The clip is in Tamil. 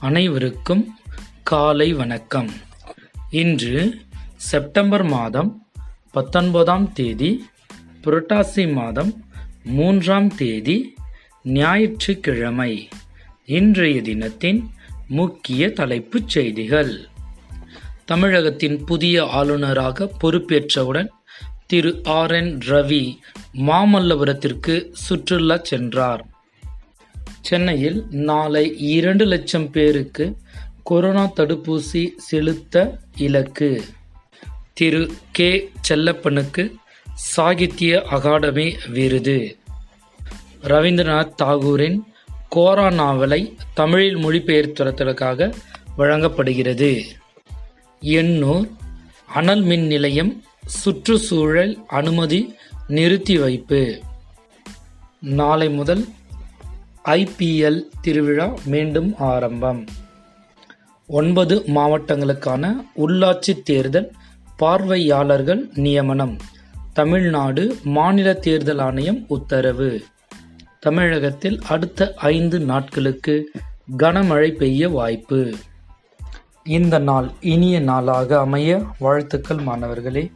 அனைவருக்கும் காலை வணக்கம். இன்று செப்டம்பர் மாதம் பத்தொன்பதாம் தேதி புரட்டாசி மாதம் மூன்றாம் தேதி ஞாயிற்றுக்கிழமை. இன்றைய தினத்தின் முக்கிய தலைப்புச் செய்திகள். தமிழகத்தின் புதிய ஆளுநராக பொறுப்பேற்றவுடன் திரு ஆர் என் ரவி மாமல்லபுரத்திற்கு சுற்றுலா சென்றார். சென்னையில் நாளை இரண்டு லட்சம் பேருக்கு கொரோனா தடுப்பூசி செலுத்த இலக்கு. திரு. கே. செல்லப்பனுக்கு சாகித்ய அகாடமி விருது. ரவீந்திரநாத் தாகூரின் கோரா நாவலை தமிழில் மொழிபெயர்த்துறதற்காக வழங்கப்படுகிறது. எண்ணூர் அனல் மின் நிலையம் சுற்றுச்சூழல் அனுமதி நிறுத்தி வைப்பு. நாளை முதல் ஐபிஎல் திருவிழா மீண்டும் ஆரம்பம். ஒன்பது மாவட்டங்களுக்கான உள்ளாட்சி தேர்தல் பார்வையாளர்கள் நியமனம். தமிழ்நாடு மாநில தேர்தல் ஆணையம் உத்தரவு. தமிழகத்தில் அடுத்த ஐந்து நாட்களுக்கு கனமழை பெய்ய வாய்ப்பு. இந்த நாள் இனிய நாளாக அமைய வாழ்த்துக்கள் மாணவர்களே.